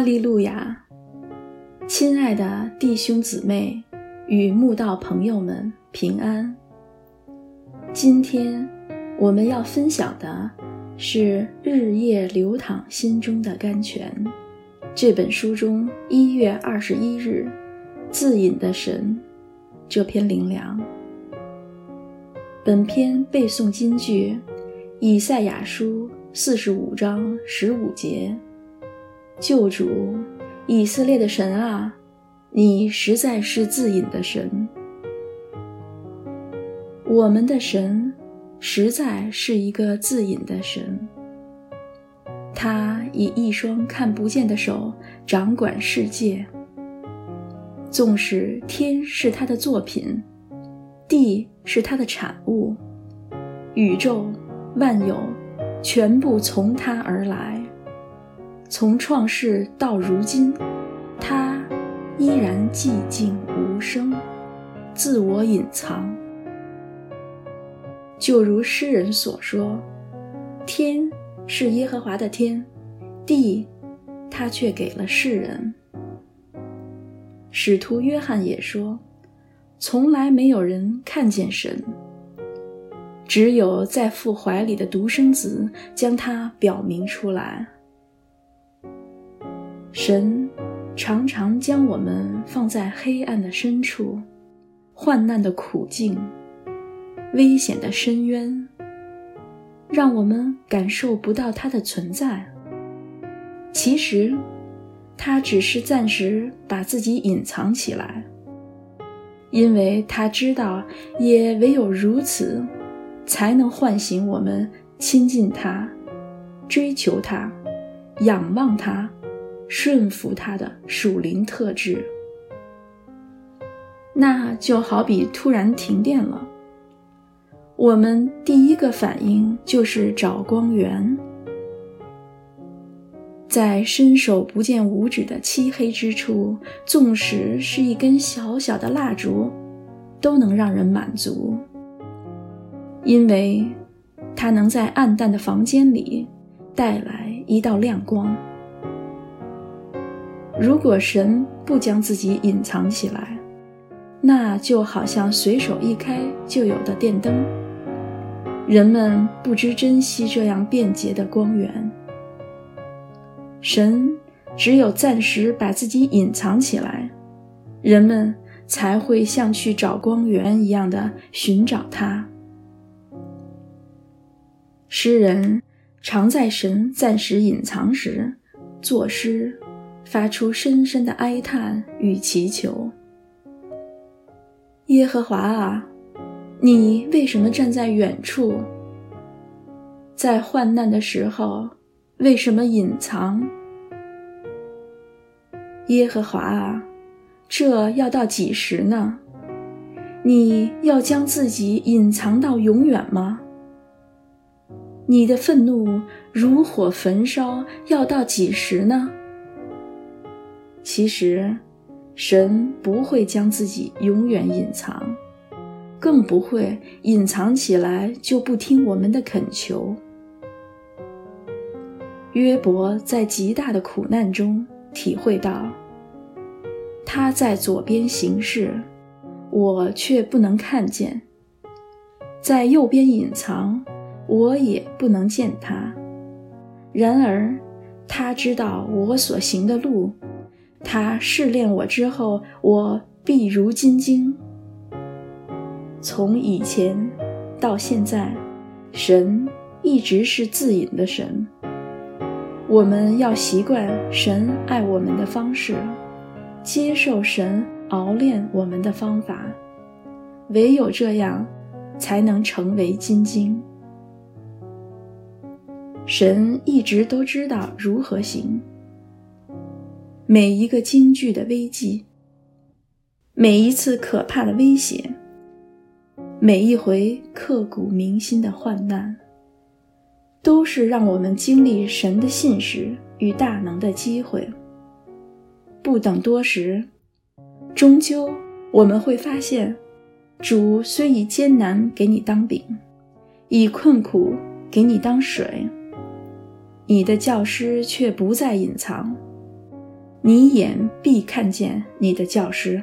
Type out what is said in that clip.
利路亚！亲爱的弟兄姊妹与慕道朋友们，平安！今天我们要分享的是《日夜流淌心中的甘泉》这本书中一月二十一日“自隐的神”这篇灵粮。本篇背诵金句：以赛亚书四十五章十五节。救主，以色列的神啊，你实在是自隐的神。我们的神实在是一个自隐的神。他以一双看不见的手掌管世界。纵使天是他的作品，地是他的产物，宇宙万有全部从他而来。从创世到如今，他依然寂静无声，自我隐藏。就如诗人所说：“天是耶和华的天，地他却给了世人。”使徒约翰也说：“从来没有人看见神，只有在父怀里的独生子将他表明出来。”神常常将我们放在黑暗的深处、患难的苦境、危险的深渊，让我们感受不到它的存在。其实，他只是暂时把自己隐藏起来，因为他知道，也唯有如此，才能唤醒我们亲近他、追求他、仰望他。顺服他的属灵特质，那就好比突然停电了，我们第一个反应就是找光源。在伸手不见五指的漆黑之处，纵使是一根小小的蜡烛，都能让人满足，因为它能在暗淡的房间里带来一道亮光。如果神不将自己隐藏起来，那就好像随手一开就有的电灯，人们不知珍惜这样便捷的光源。神只有暂时把自己隐藏起来，人们才会像去找光源一样的寻找他。诗人常在神暂时隐藏时作诗。发出深深的哀叹与祈求。耶和华啊，你为什么站在远处？在患难的时候，为什么隐藏？耶和华啊，这要到几时呢？你要将自己隐藏到永远吗？你的愤怒如火焚烧，要到几时呢？其实，神不会将自己永远隐藏，更不会隐藏起来就不听我们的恳求。约伯在极大的苦难中体会到，他在左边行事，我却不能看见；在右边隐藏，我也不能见他。然而，他知道我所行的路。他试炼我之后，我必如金晶。从以前到现在，神一直是自隐的神。我们要习惯神爱我们的方式，接受神熬炼我们的方法，唯有这样，才能成为金晶。神一直都知道如何行。每一个惊惧的危机，每一次可怕的威胁，每一回刻骨铭心的患难，都是让我们经历神的信实与大能的机会。不等多时，终究我们会发现，主虽以艰难给你当饼，以困苦给你当水，你的教师却不再隐藏。你眼必看见你的教师。